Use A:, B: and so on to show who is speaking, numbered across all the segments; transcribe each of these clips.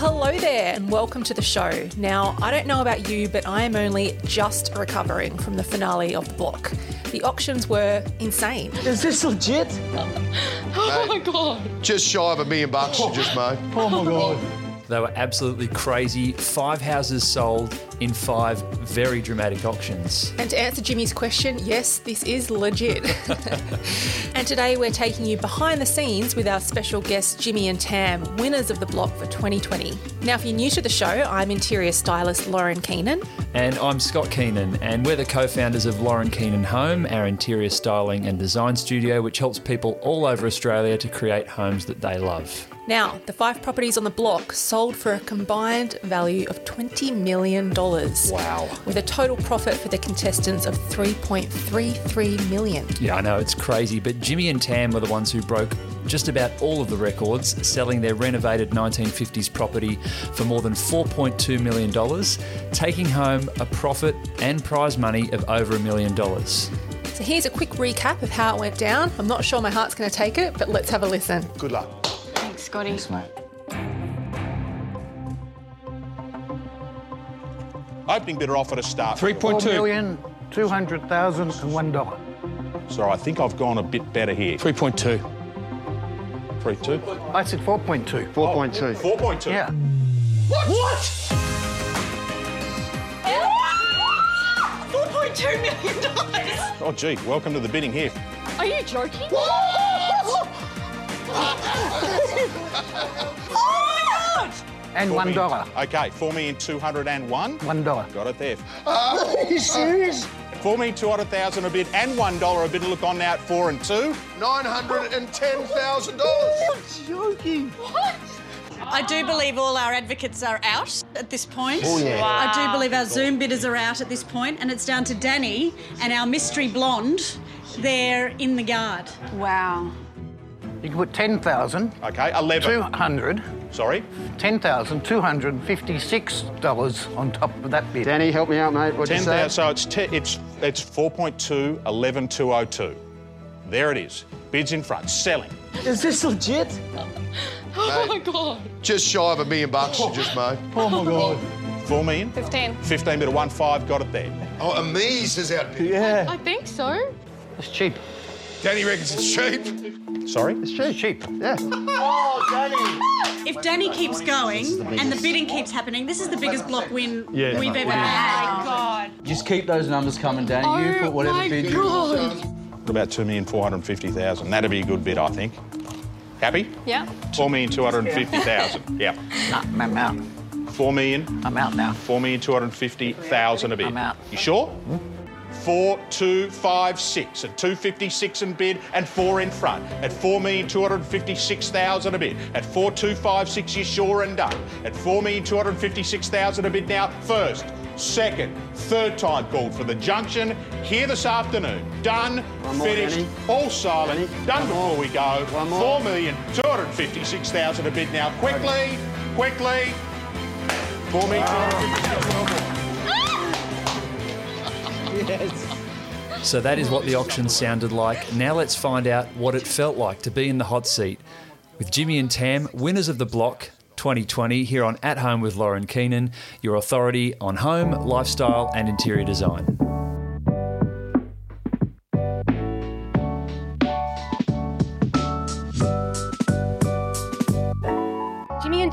A: Well, hello there, and welcome to the show. Now, I don't know about you, but I am only just recovering from the finale of The Block. The auctions were insane.
B: Is this legit?
C: Oh my god.
D: Just shy of a million bucks you just oh, made.
B: Oh my god.
E: They were absolutely crazy. Five houses sold in five very dramatic auctions.
A: And to answer Jimmy's question, yes, this is legit. and today we're taking you behind the scenes with our special guests, Jimmy and Tam, winners of the block for 2020. Now, if you're new to the show, I'm interior stylist Lauren Keenan.
E: And I'm Scott Keenan, and we're the co founders of Lauren Keenan Home, our interior styling and design studio, which helps people all over Australia to create homes that they love.
A: Now, the five properties on the block sold for a combined value of $20 million.
E: Wow.
A: With a total profit for the contestants of 3.33 million.
E: Yeah, I know, it's crazy, but Jimmy and Tam were the ones who broke just about all of the records, selling their renovated 1950s property for more than $4.2 million, taking home a profit and prize money of over a million dollars.
A: So here's a quick recap of how it went down. I'm not sure my heart's going to take it, but let's have a listen.
D: Good luck.
C: Thanks, Scotty.
F: Opening bidder offer to start.
B: Four
G: 3.2.
B: million, two hundred thousand and one dollar.
F: So I think I've gone a bit better here.
G: 3.2.
F: Three, two.
B: I said four point two.
D: 4.2.
F: 4.2.
B: Yeah. What?
C: $4.2 million.
F: Oh, gee, welcome to the bidding here.
C: Are you joking?
B: Oh, and one dollar.
F: Okay, for me in 201.
B: One dollar.
F: Got it there.
D: Are you serious?
F: 4,200,000 a bid and $1 a bid. To look on now at 4 and 2.
D: $910,000. You're joking. What?
H: I do believe all our advocates are out at this point.
D: Oh, yeah.
H: I do believe our Zoom bidders are out at this point, and it's down to Danny and our mystery blonde there in the guard.
C: Wow.
B: You can put ten thousand
F: Okay, 11.
B: two hundred.
F: Sorry.
B: Ten thousand two hundred and fifty-six dollars on top of that bid.
G: Danny, help me out, mate. What'd you
F: 10,000.
G: say?
F: So it's te- it's it's 4.2, 11,202. There it is. Bids in front. Selling.
B: Is this legit?
C: Oh my god.
D: Just shy of a million bucks you just made.
B: Oh my god.
F: 4 million.
C: 15.
F: 15 bid of 1 5. Got it there.
D: Oh, Amise is outbid.
B: Yeah.
C: I think so.
B: It's cheap.
D: Danny reckons it's cheap.
F: Sorry.
B: It's cheap. cheap. Yeah. Oh, Danny!
H: If Danny keeps going and the bidding keeps happening, this is the biggest block win
G: Yeah.
H: we've ever
C: Oh
H: had.
C: my oh, god.
G: Just keep those numbers coming, Danny. you
C: Oh
G: put whatever bid you
C: god.
F: About 2,450,000. That'd be a good bid, I think. Happy?
C: Yeah.
F: 4,250,000. Yeah.
B: Nah, I'm out.
F: 4 million.
B: I'm out now.
F: 4,250,000 a bid.
B: I'm out.
F: You sure? Hmm? Four, two, five, six, and 256 in bid, and four in front. At 4,256,000 a bid. At 4256, you're sure and done. At 4,256,000 a bid now. First, second, third time called for the junction here this afternoon. Done,
G: more,
F: finished, all silent, done
G: one
F: before
G: more.
F: we go.
G: One more.
F: 4,256,000 a bid now. Quickly, quickly. 4,256,000.
E: So that is what the auction sounded like. Now let's find out what it felt like to be in the hot seat with Jimmy and Tam, winners of the block 2020, here on At Home with Lauren Keenan, your authority on home, lifestyle, and interior design.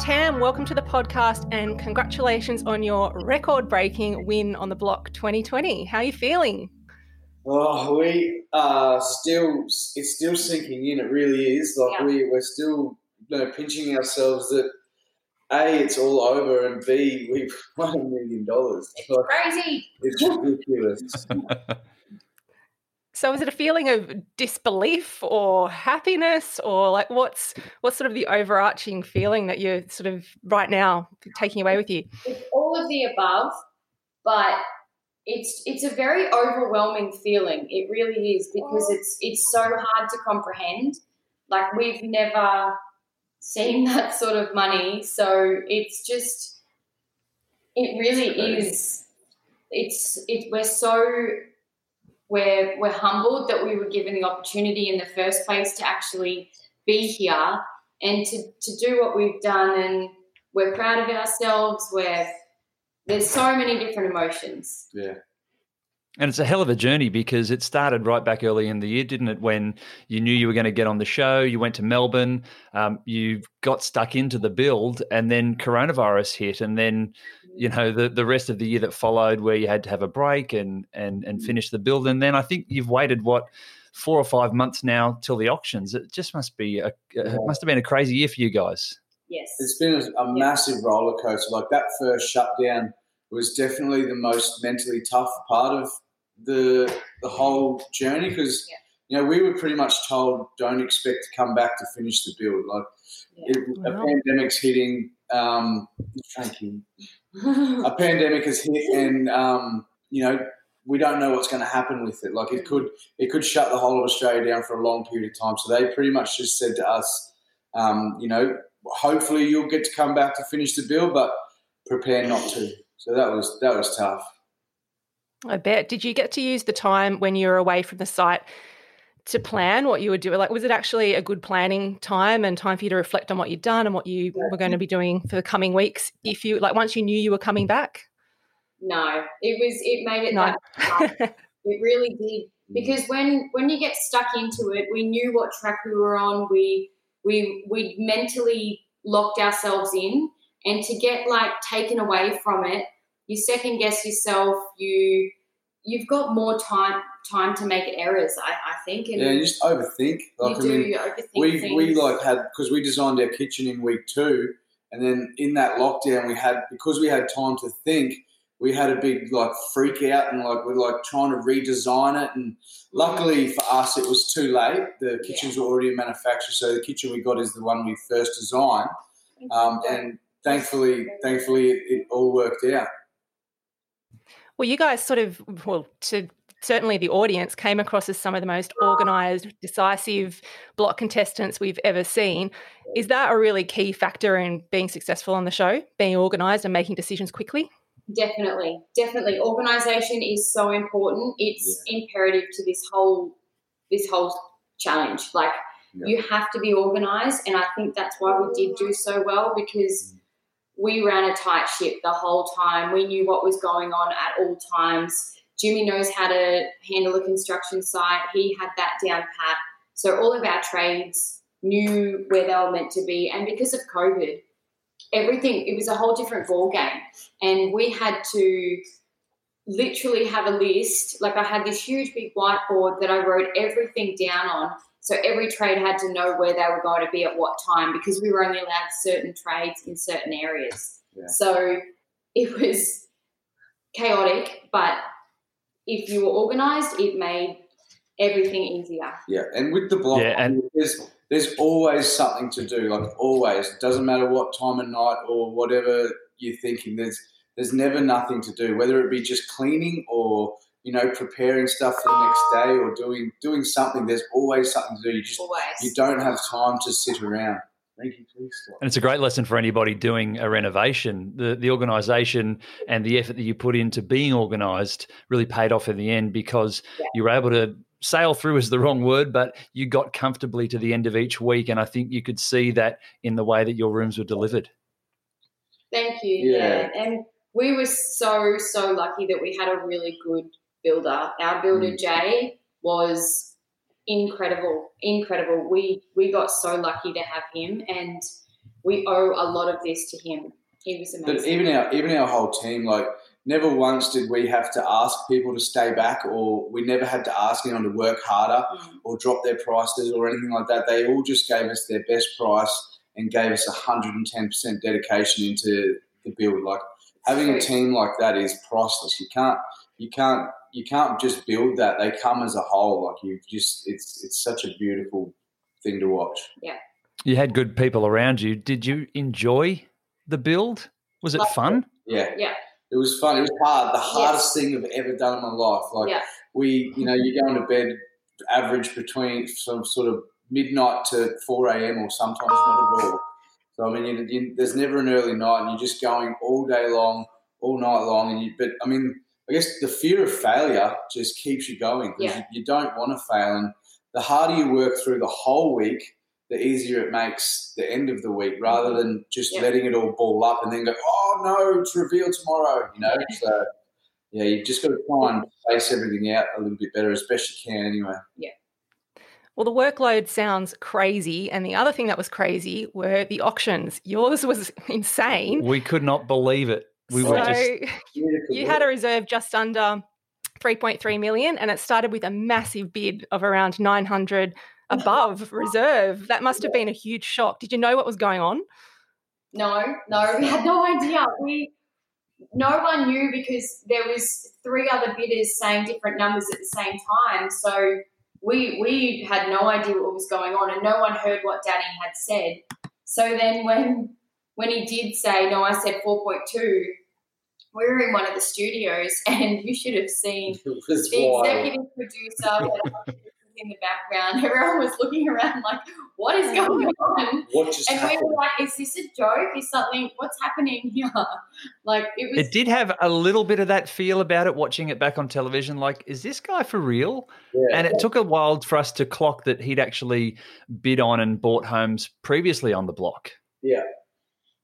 A: Tam, welcome to the podcast and congratulations on your record breaking win on the block 2020. How are you feeling?
I: Oh, we are still, it's still sinking in. It really is. Like
A: Yeah.
I: we, we're still, you know, pinching ourselves that a, it's all over, and b, we've won a million dollars. Like,
C: Crazy.
I: It's ridiculous.
A: So is it a feeling of disbelief or happiness or like what's what's sort of the overarching feeling that you're sort of right now taking away with you?
J: It's all of the above, but it's it's a very overwhelming feeling. It really is because it's it's so hard to comprehend. Like we've never seen that sort of money, so it's just it really is. It's it. We're so we're we're humbled that we were given the opportunity in the first place to actually be here and to to do what we've done and we're proud of ourselves. We're there's so many different emotions.
I: Yeah.
E: And it's a hell of a journey because it started right back early in the year, didn't it? When you knew you were going to get on the show, you went to Melbourne, um, you got stuck into the build, and then coronavirus hit, and then you know the the rest of the year that followed, where you had to have a break and and and finish the build, and then I think you've waited what four or five months now till the auctions. It just must be a it must have been a crazy year for you guys.
J: Yes.
I: It's been a, a massive roller coaster. Like that first shutdown was definitely the most mentally tough part of the the whole journey because you know we were pretty much told don't expect to come back to finish the build. Like it, a
J: Wow.
I: pandemic's hitting. Um, thank you. a pandemic has hit, and um, you know we don't know what's going to happen with it. Like it could it could shut the whole of Australia down for a long period of time. So they pretty much just said to us, um, you know, hopefully you'll get to come back to finish the build, but prepare not to. So that was that was tough.
A: I bet. Did you get to use the time when you were away from the site to plan what you would do? Like, was it actually a good planning time and time for you to reflect on what you'd done and what you were going to be doing for the coming weeks? If you like, once you knew you were coming back,
J: No, it was. It made it
A: No.
J: that hard. It really did because mm. when when you get stuck into it, we knew what track we were on. We we we mentally locked ourselves in, and to get like taken away from it, you second guess yourself. You you've got more time time to make errors. I, I think, and
I: Yeah, you just overthink. Like
J: you
I: I
J: do
I: mean,
J: you overthink
I: we
J: things.
I: we like had because we designed our kitchen in week two, and then in that lockdown we had because we had time to think. We had a big like freak out and like we're like trying to redesign it. And luckily for us, it was too late. The kitchens were already in manufacture, so the kitchen we got is the one we first designed. Um, and thankfully, thankfully, it, it all worked out.
A: Well, you guys sort of, well, to certainly the audience came across as some of the most organised, decisive block contestants we've ever seen. Is that a really key factor in being successful on the show? Being organised and making decisions quickly?
J: Definitely, definitely. Organization is so important. It's imperative to this whole this whole challenge. Like you have to be organized, and I think that's why we did do so well because we ran a tight ship the whole time. We knew what was going on at all times. Jimmy knows how to handle a construction site. He had that down pat. So all of our trades knew where they were meant to be, and because of COVID, everything it was a whole different ball game and we had to literally have a list like i had this huge big whiteboard that i wrote everything down on so every trade had to know where they were going to be at what time because we were only allowed certain trades in certain areas
I: Yeah.
J: so it was chaotic but if you were organized it made everything easier
I: Yeah, and with the block,
E: Yeah, and-
I: there's there's always something to do. Like always, it doesn't matter what time of night or whatever you're thinking. There's there's never nothing to do, whether it be just cleaning or you know preparing stuff for the next day or doing doing something. There's always something to do. You just
J: always
I: you don't have time to sit around. Thank you, please. Stop.
E: And it's a great lesson for anybody doing a renovation. The the organisation and the effort that you put into being organised really paid off in the end because you were able to sail through is the wrong word, but you got comfortably to the end of each week. And I think you could see that in the way that your rooms were delivered.
J: Thank you.
E: Yeah.
J: Yeah. And we were so, so lucky that we had a really good builder. Our builder,
I: Mm.
J: Jay, was incredible. Incredible. We we got so lucky to have him and we owe a lot of this to him. He was amazing.
I: But even our even our whole team, like never once did we have to ask people to stay back, or we never had to ask anyone to work harder or drop their prices or anything like that. They all just gave us their best price and gave us hundred and ten percent dedication into the build. Like having a team like that is priceless. You can't you can't you can't just build that. They come as a whole. Like you just it's it's such a beautiful thing to watch.
J: Yeah.
E: You had good people around you. Did you enjoy the build? Was it fun?
I: Yeah.
J: Yeah.
I: It was fun. It was hard. The hardest thing I've ever done in my life. Like
J: Yeah.
I: we, you know, you're going to bed average between some sort of midnight to four a.m. or sometimes not at all. So I mean, you, you, there's never an early night, and you're just going all day long, all night long. And you, but I mean, I guess the fear of failure just keeps you going because
J: Yeah.
I: you, you don't want to fail. And the harder you work through the whole week, the easier it makes the end of the week, rather than just
J: Yeah.
I: letting it all ball up and then go, oh no, it's revealed tomorrow. You know, so yeah, you've just got to try and face everything out a little bit better as best you can, anyway. Yeah.
A: Well, the workload sounds crazy. And the other thing that was crazy were the auctions. Yours was insane.
E: We could not believe it. We
A: so
E: were just
A: you had a reserve just under 3.3 million, and it started with a massive bid of around 900 above reserve. That must have been a huge shock. Did you know what was going on?
J: No, no, we had no idea. We no one knew because there was three other bidders saying different numbers at the same time. So we we had no idea what was going on, and no one heard what Danny had said. So then when when he did say no, I said four point two. We were in one of the studios, and you should have seen
I: It was
J: the
I: wild.
J: executive producer in the background. Everyone was looking around like, "What is going on?"
I: What just
J: and we were like, "Is this a joke? Is something? What's happening here?" Like it was.
E: It did have a little bit of that feel about it watching it back on television. Like, is this guy for real?
I: Yeah.
E: And it took a while for us to clock that he'd actually bid on and bought homes previously on the block.
I: Yeah.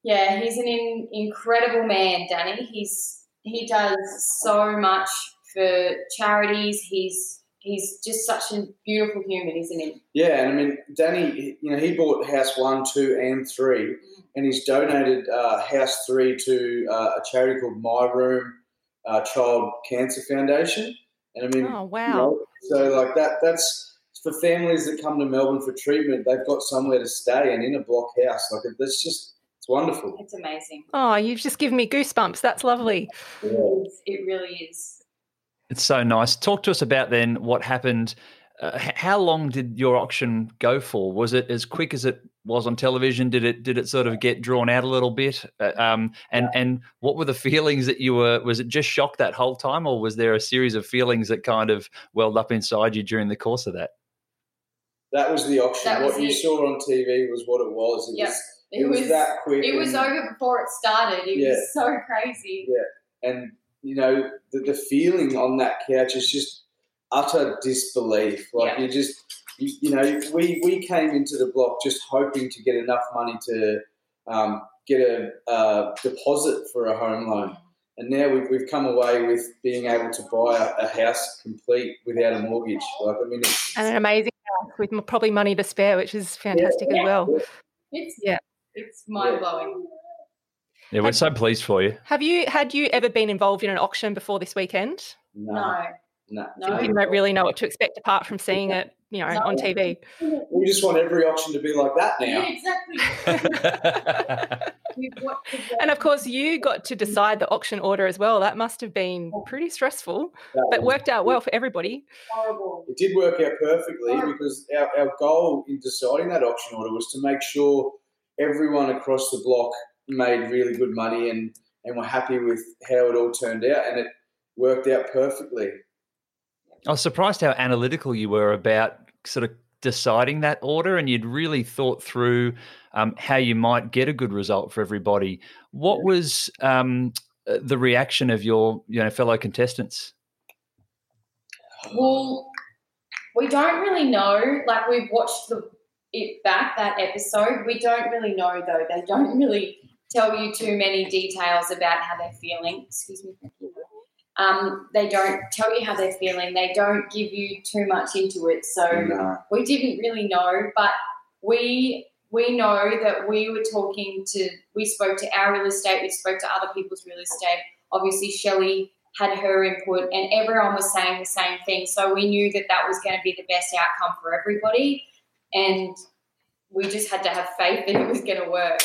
J: Yeah, he's an in, incredible man, Danny. He's he does so much for charities. He's he's just such a beautiful human, isn't he?
I: Yeah, and I mean, Danny, you know, he bought house one, two, and three, and he's donated uh, house three to uh, a charity called My Room uh, Child Cancer Foundation. And I mean,
A: Oh,
I: you
A: wow.
I: know, so like that, that's for families that come to Melbourne for treatment. They've got somewhere to stay and in a block house. Like that's just, it's wonderful.
J: It's amazing.
A: Oh, you've just given me goosebumps. That's lovely.
J: It, is. it really is.
E: It's so nice. Talk to us about then what happened. Uh, how long did your auction go for? Was it as quick as it was on television? Did it did it sort of get drawn out a little bit? Uh, um, and and what were the feelings that you were? Was it just shock that whole time, or was there a series of feelings that kind of welled up inside you during the course of that?
I: That was the auction.
J: Was
I: what you saw on TV was what it was. It
J: Yep.
I: was it, was, that quick.
J: It was over before it started. It
I: Yeah.
J: was so crazy.
I: Yeah, and you know the, the feeling on that couch is just utter disbelief. Like
J: Yeah.
I: you just, you, you know, we we came into the block just hoping to get enough money to um, get a, uh deposit for a home loan, and now we've, we've come away with being able to buy a, a house complete without a mortgage. Like I mean, it's,
A: And an amazing house with probably money to spare, which is fantastic as well.
J: It's
A: Yeah.
J: It's mind blowing.
E: Yeah, we're so pleased for you.
A: Have you had you ever been involved in an auction before this weekend?
I: no,
J: No,
I: no.
J: no.
A: You don't really know what to expect apart from seeing it, you know, on TV.
I: We just want every auction to be like that now.
J: Yeah, exactly. We've watched the-
A: And of course, you got to decide the auction order as well. That must have been pretty stressful, but worked out well for everybody.
J: horrible.
I: It did work out perfectly because our, our goal in deciding that auction order was to make sure everyone across the block made really good money and, and were happy with how it all turned out. And it worked out perfectly.
E: I was surprised how analytical you were about sort of deciding that order, and you'd really thought through um, how you might get a good result for everybody. What was um, uh, the reaction of your you know fellow contestants?
J: Well, we don't really know. Like we've watched the it back that episode. We don't really know though. They don't really tell you too many details about how they're feeling. Excuse me. Um, they don't tell you how they're feeling. They don't give you too much into it. So
I: No.
J: we didn't really know, but we we know that we were talking to we spoke to our real estate, we spoke to other people's real estate. Obviously, Shelley had her input, and everyone was saying the same thing. So we knew that that was going to be the best outcome for everybody, and we just had to have faith that it was going to work.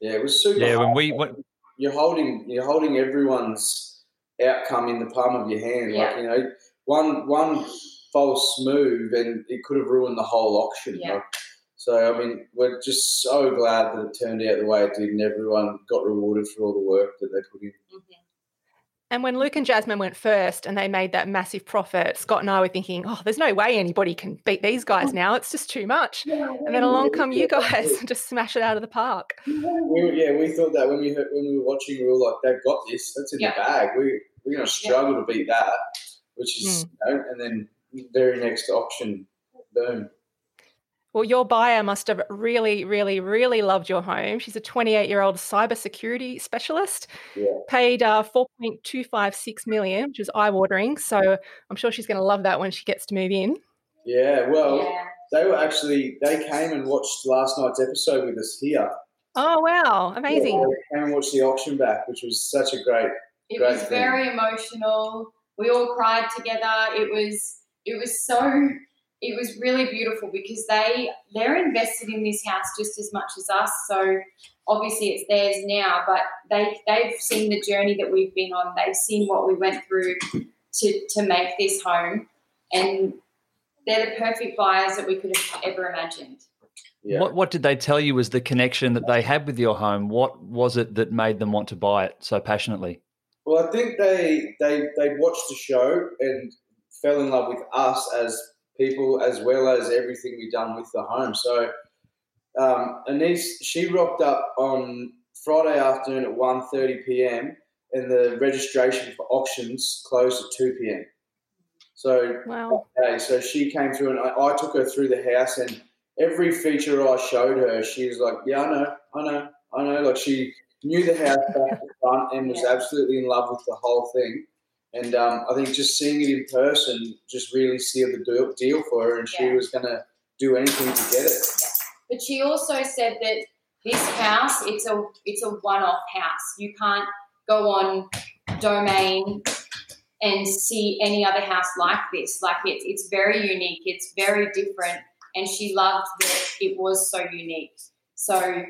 I: Yeah, it was super.
E: Yeah, when we when,
I: you're holding you're holding everyone's outcome in the palm of your hand.
J: Yeah.
I: Like you know, one one false move and it could have ruined the whole auction.
J: Yeah.
I: Like, so I mean, we're just so glad that it turned out the way it did, and everyone got rewarded for all the work that they put in. Mm-hmm.
A: And when Luke and Jasmine went first and they made that massive profit, Scott and I were thinking, oh, there's no way anybody can beat these guys now. It's just too much. And then along come you guys and just smash it out of the park.
I: We were, yeah, we thought that when we heard, when we were watching, we were like, "They've got this. That's in
J: Yeah.
I: the bag. We we're going to struggle to beat that." Which is, hmm. you know, and then very next auction, boom.
A: Well, your buyer must have really, really, really loved your home. She's a 28 year old cybersecurity specialist,
I: Yeah.
A: paid uh, 4.256 million, which is eye watering. So I'm sure she's going to love that when she gets to move in.
I: Yeah, well,
J: Yeah.
I: they were actually they came and watched last night's episode with us here.
A: Oh, wow. Amazing.
I: Yeah, they came and watched the auction back, which was such a great.
J: It
I: great
J: was
I: thing.
J: very emotional. We all cried together. It was it was so it was really beautiful because they they're invested in this house just as much as us. So obviously it's theirs now, but they they've seen the journey that we've been on. They've seen what we went through to to make this home, and they're the perfect buyers that we could have ever imagined.
I: Yeah.
E: What What did they tell you was the connection that they had with your home? What was it that made them want to buy it so passionately?
I: Well, I think they they they watched the show and fell in love with us as people, as well as everything we've done with the home. So, um, Anise, she rocked up on Friday afternoon at 1.30 p.m. and the registration for auctions closed at two p.m. So
A: Wow.
I: Okay, so she came through and I, I took her through the house and every feature I showed her, she was like, Yeah, I know, I know, I know. Like she knew the house back to front and was absolutely in love with the whole thing. And um, I think just seeing it in person just really sealed the deal, for her and she was going to do anything to get it.
J: But she also said that this house, it's a it's a one-off house. You can't go on domain and see any other house like this. Like it's it's very unique. It's very different, and she loved that it was so unique. So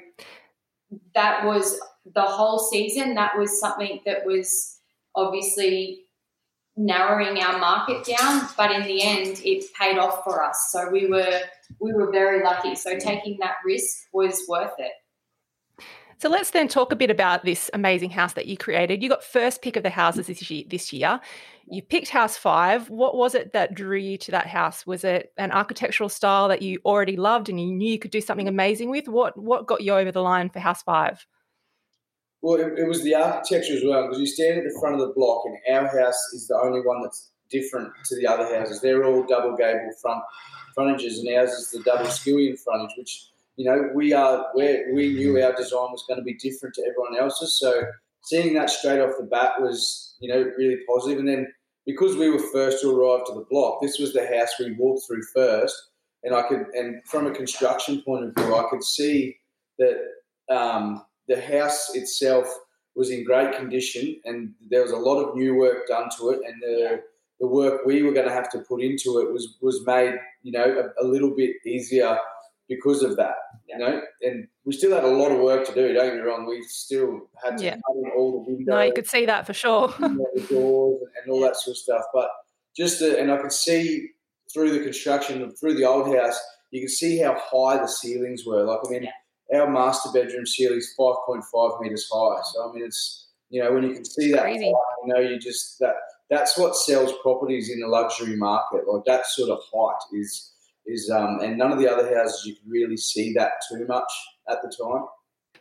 J: that was the whole season. That was something that was obviously narrowing our market down, but in the end, it paid off for us. So we were we were very lucky. So taking that risk was worth it.
A: So let's then talk a bit about this amazing house that you created. You got first pick of the houses this year. You picked House Five. What was it that drew you to that house? Was it an architectural style that you already loved and you knew you could do something amazing with? What What got you over the line for House Five?
I: Well, it, it was the architecture as well because you stand at the front of the block, and our house is the only one that's different to the other houses. They're all double gable front frontages, and ours is the double skillion frontage, which you know we are where we knew our design was going to be different to everyone else's. So seeing that straight off the bat was you know really positive, and then because we were first to arrive to the block, this was the house we walked through first, and I could and from a construction point of view, I could see that. Um, the house itself was in great condition, and there was a lot of new work done to it, and the the work we were going to have to put into it was was made, you know, a, a little bit easier because of that, you know. And we still had a lot of work to do. Don't get me wrong; we still had to
A: Yeah.
I: cut in all the windows,
A: No, you could see that for sure.
I: the doors, and all that sort of stuff. But just and I could see through the construction through the old house, you could see how high the ceilings were. Like I mean, our master bedroom ceiling is five point five meters high. So I mean, it's you know when you can see that,
A: Crazy.
I: you know, you just that that's what sells properties in the luxury market. Like that sort of height is is um, and none of the other houses you can really see that too much at the time.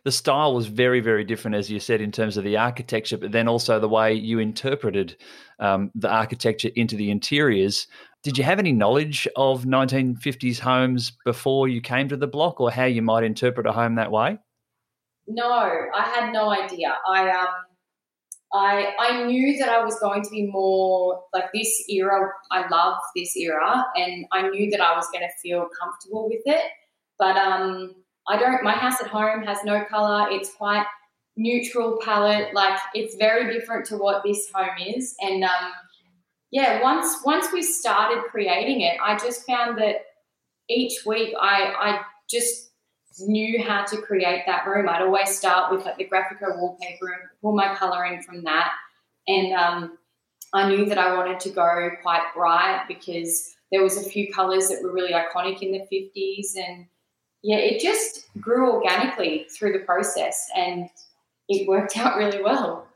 E: The style was very, very different, as you said, in terms of the architecture, but then also the way you interpreted um, the architecture into the interiors. Did you have any knowledge of 1950s homes before you came to the block, or how you might interpret a home that way?
J: No, I had no idea. I um, I I knew that I was going to be more like this era. I love this era, and I knew that I was going to feel comfortable with it. But um, I don't. My house at home has no color. It's quite neutral palette. Like it's very different to what this home is. And um, yeah, once once we started creating it, I just found that each week I I just knew how to create that room. I'd always start with like the Graphico wallpaper and pull my color in from that. And um, I knew that I wanted to go quite bright because there was a few colors that were really iconic in the 50s. And yeah, it just grew organically through the process and it worked out really well.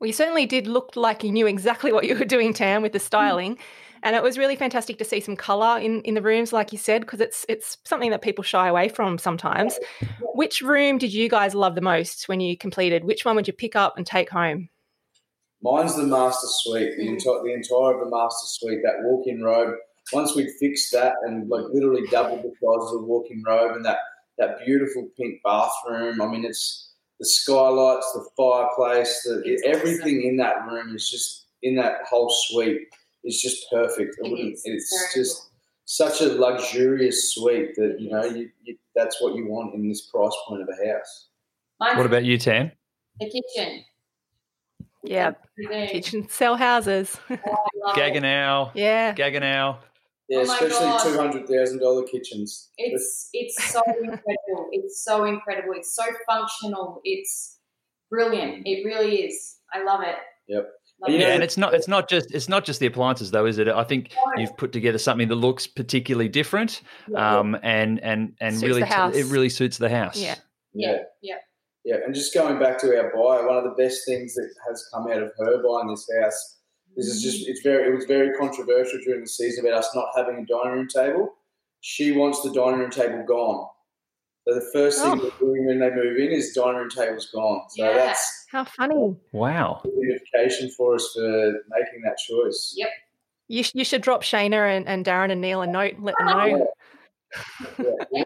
A: Well, you certainly did look like you knew exactly what you were doing, Tam, with the styling. And it was really fantastic to see some colour in, in the rooms, like you said, because it's it's something that people shy away from sometimes. Which room did you guys love the most when you completed? Which one would you pick up and take home?
I: Mine's the master suite, the mm. entire the entire of the master suite, that walk-in robe. Once we'd fixed that and like literally doubled the size of the walk-in robe and that that beautiful pink bathroom. I mean, it's the skylights, the fireplace, the,
J: It's
I: everything in that room is just in that whole suite is just perfect.
J: It.
I: It's
J: It's very
I: just such a luxurious suite that you know you, you, that's what you want in this price point of a house.
J: Mine's
E: What about you, Tam?
J: the kitchen?
A: Yeah, kitchen sell houses.
J: Oh, I love it.
E: Gaggenau.
A: yeah.
E: Gaggenau.
I: Yeah,
J: Oh
I: especially
J: God.
I: two hundred thousand dollar kitchens.
J: It's it's so incredible. It's so incredible. It's so functional. It's brilliant. It really is. I love it.
I: Yep.
J: Love
E: Yeah,
J: it.
E: and it's not it's not just it's not just the appliances though, is it? I think you've put together something that looks particularly different, um, and and and
A: Suits
E: really
A: the house.
E: it really suits the house.
A: Yeah.
J: yeah, yeah.
I: Yeah, and just going back to our buyer, one of the best things that has come out of her buying this house. This is just it's very it was very controversial during the season about us not having a dining room table. She wants the dining room table gone. So the first thing
A: Oh.
I: they're doing when they move in is dining room table's gone. So
J: Yeah.
I: that's
A: How funny.
E: Wow.
I: a unification for us for making that choice.
J: Yep.
A: You, sh- you should drop Shaynna and, and Darren and Neale a note, let them know.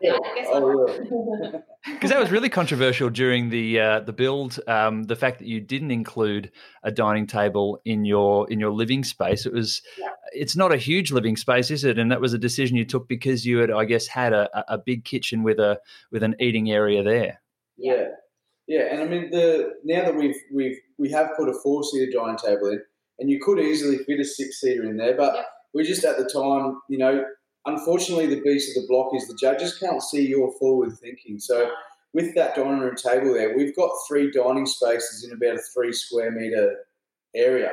I: Yeah.
J: I.
E: Because that was really controversial during the uh, the build. Um, the fact that you didn't include a dining table in your in your living space. It was.
J: Yeah.
E: It's not a huge living space, is it? And that was a decision you took because you had, I guess, had a, a- a big kitchen with a with an eating area there.
I: Yeah, yeah, and I mean the now that we've we've we have put a four seater dining table in, and you could easily fit a six seater in there, but
J: Yep.
I: we just at the time, you know, unfortunately the beast of the block is the judges can't see your forward thinking. So with that dining room table there, we've got three dining spaces in about a three square meter area,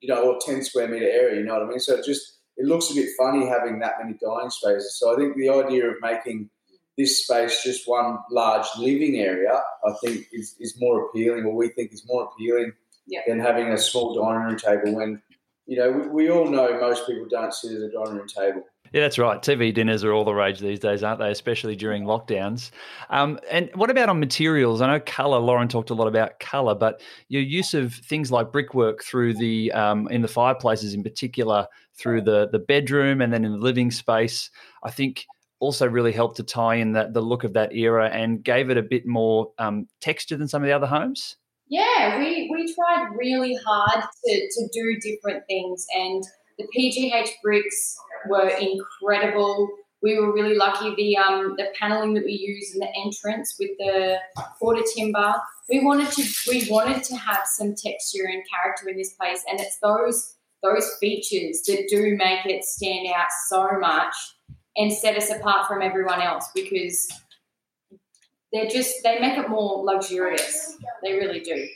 I: you know, or ten square meter area. You know what I mean? So it just it looks a bit funny having that many dining spaces. So I think the idea of making this space just one large living area, I think is, is more appealing, or we think is more appealing
J: Yeah.
I: than having a small dining room table. When you know we, we all know most people don't sit at a dining room table.
E: Yeah, that's right. TV dinners are all the rage these days, aren't they? Especially during lockdowns. Um, and what about on materials? I know colour. Lauren talked a lot about colour, but your use of things like brickwork through the um, in the fireplaces, in particular, through the the bedroom and then in the living space, I think also really helped to tie in that the look of that era and gave it a bit more um, texture than some of the other homes.
J: Yeah, we, we tried really hard to, to do different things, and the PGH bricks were incredible. We were really lucky. The um the paneling that we used in the entrance with the quarter timber. We wanted to we wanted to have some texture and character in this place, and it's those those features that do make it stand out so much and set us apart from everyone else because they're just they make it more luxurious. They really do.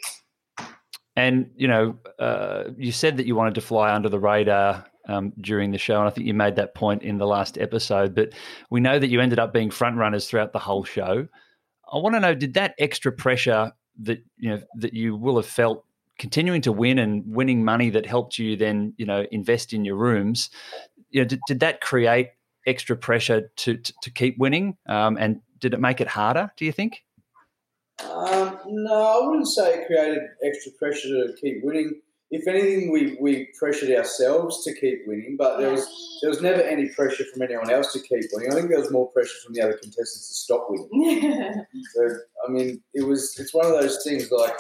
E: And you know, uh, you said that you wanted to fly under the radar um, during the show, and I think you made that point in the last episode. But we know that you ended up being front runners throughout the whole show. I want to know: did that extra pressure that you know that you will have felt continuing to win and winning money that helped you then you know invest in your rooms? You know, did, did that create extra pressure to to, to keep winning? Um, and did it make it harder? Do you think?
I: Um, no, I wouldn't say it created extra pressure to keep winning. If anything, we, we pressured ourselves to keep winning, but there was there was never any pressure from anyone else to keep winning. I think there was more pressure from the other contestants to stop winning. So I mean, it was it's one of those things like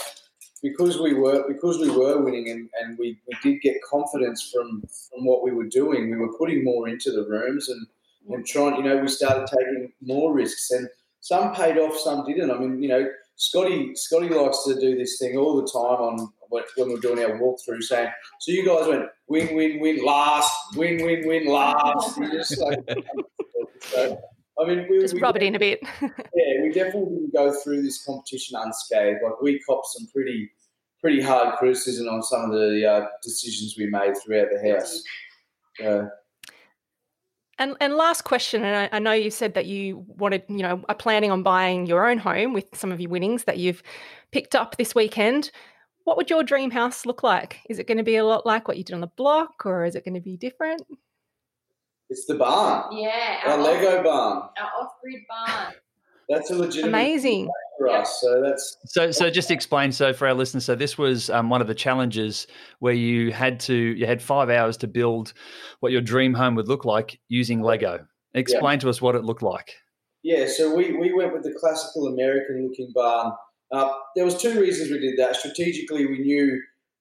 I: because we were because we were winning and, and we, we did get confidence from from what we were doing. We were putting more into the rooms and and trying. You know, we started taking more risks and some paid off, some didn't. I mean, you know, Scotty Scotty likes to do this thing all the time on when when we're doing our walkthrough, saying, "So you guys went win, win, win last, win, win, win last." Just like, so, I mean, we
A: Just
I: we
A: rub it in a bit.
I: yeah, we definitely didn't go through this competition unscathed. Like we copped some pretty, pretty hard criticism on some of the uh, decisions we made throughout the house. Uh,
A: And and last question, and I, I know you said that you wanted, you know, are planning on buying your own home with some of your winnings that you've picked up this weekend. What would your dream house look like? Is it going to be a lot like what you did on the block, or is it going to be different?
I: it's the barn,
J: Yeah,
I: our
J: our,
I: Lego
J: off,
I: barn.
J: our off-grid barn.
I: that's a legitimate
A: Amazing.
I: for us. So that's
E: So, so just explain. So, for our listeners, so this was um, one of the challenges where you had to you had five hours to build what your dream home would look like using Lego. Explain to us what it looked like.
I: Yeah, so we, we went with the classical American looking barn. Uh, there was two reasons we did that. Strategically, we knew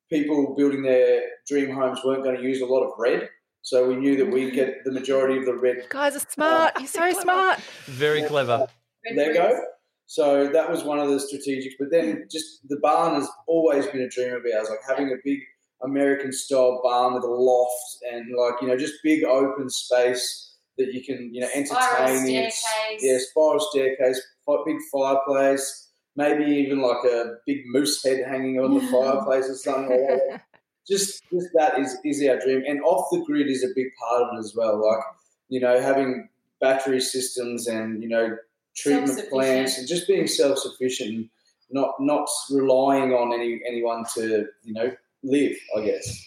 I: people building their dream homes weren't going to use a lot of red, so we knew that we'd get the majority of the red
A: Guys are smart. You're so smart.
E: Very clever.
I: Lego. So that was one of the strategics. But then just the barn has always been a dream of ours, like having a big American style barn with a loft and like, you know, just big open space that you can, you know, entertain in.
J: staircase.
I: Yeah, spiral staircase, fi- big fireplace, maybe even like a big moose head hanging on the fireplace or something like that. Just, just that is, is our dream. And off the grid is a big part of it as well. Like, you know, having battery systems and, you know, treatment plants and just being self sufficient and not not relying on any anyone to, you know, live, I guess.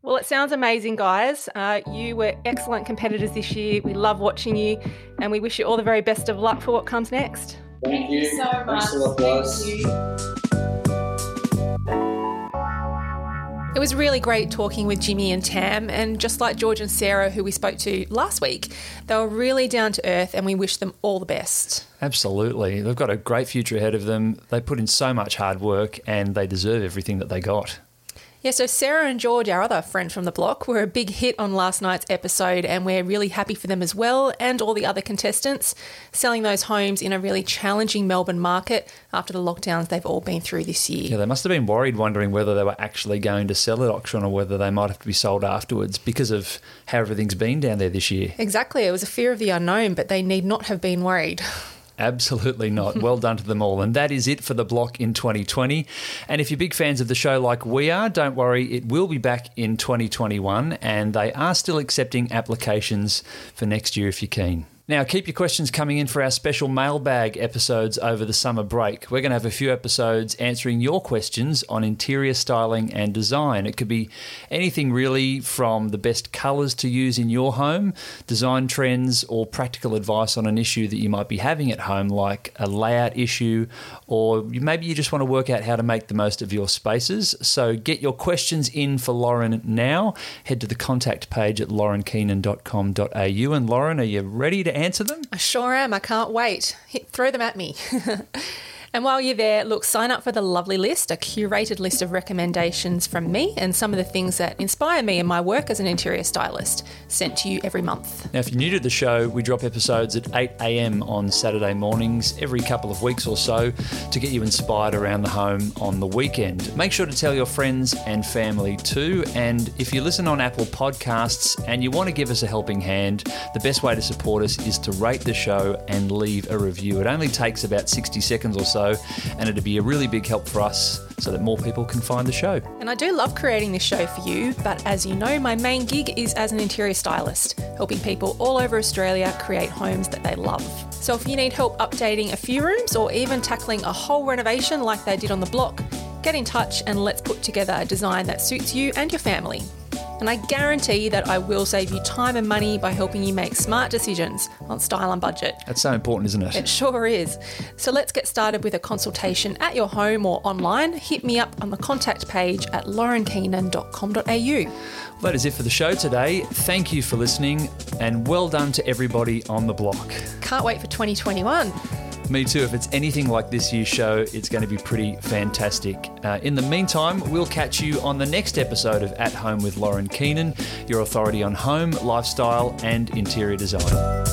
A: Well, it sounds amazing, guys. Uh, you were excellent competitors this year. We love watching you, and we wish you all the very best of luck for what comes next.
I: Thank,
J: Thank you so much.
I: Thanks a lot, guys.
J: Thank you.
A: It was really great talking with Jimmy and Tam, and just like George and Sarah, who we spoke to last week, they were really down to earth, and we wish them all the best.
E: Absolutely. They've got a great future ahead of them. They put in so much hard work and they deserve everything that they got.
A: Yeah, so Sarah and George, our other friend from the block, were a big hit on last night's episode, and we're really happy for them as well, and all the other contestants selling those homes in a really challenging Melbourne market after the lockdowns they've all been through this year.
E: Yeah, they must have been worried, wondering whether they were actually going to sell at auction or whether they might have to be sold afterwards because of how everything's been down there this year.
A: Exactly, it was a fear of the unknown, but they need not have been worried.
E: Absolutely not. Well done to them all. And that is it for the block in 2020. And if you're big fans of the show like we are, don't worry, it will be back in 2021 and they are still accepting applications for next year if you're keen. Now, keep your questions coming in for our special mailbag episodes over the summer break. We're going to have a few episodes answering your questions on interior styling and design. It could be anything really from the best colours to use in your home, design trends, or practical advice on an issue that you might be having at home, like a layout issue, or maybe you just want to work out how to make the most of your spaces. So get your questions in for Lauren now. Head to the contact page at laurenkeenan.com.au. And Lauren, are you ready to answer them?
A: I sure am. I can't wait. Hit, throw them at me. and while you're there, look, sign up for the lovely list, a curated list of recommendations from me and some of the things that inspire me in my work as an interior stylist, sent to you every month.
E: Now, if you're new to the show, we drop episodes at 8 a.m. on Saturday mornings every couple of weeks or so to get you inspired around the home on the weekend. Make sure to tell your friends and family too. And if you listen on Apple Podcasts and you want to give us a helping hand, the best way to support us is to rate the show and leave a review. It only takes about 60 seconds or so, and it'd be a really big help for us so that more people can find the show.
A: And I do love creating this show for you, but as you know, my main gig is as an interior stylist, helping people all over Australia create homes that they love. So if you need help updating a few rooms or even tackling a whole renovation like they did on the block, get in touch and let's put together a design that suits you and your family. And I guarantee that I will save you time and money by helping you make smart decisions on style and budget.
E: That's so important, isn't it?
A: It sure is. So let's get started with a consultation at your home or online. Hit me up on the contact page at laurenkeenan.com.au.
E: Well, that is it for the show today. Thank you for listening, and well done to everybody on the block.
A: Can't wait for 2021.
E: Me too. If it's anything like this year's show, it's going to be pretty fantastic. Uh, in the meantime, we'll catch you on the next episode of At Home with Lauren Keenan, your authority on home, lifestyle, and interior design.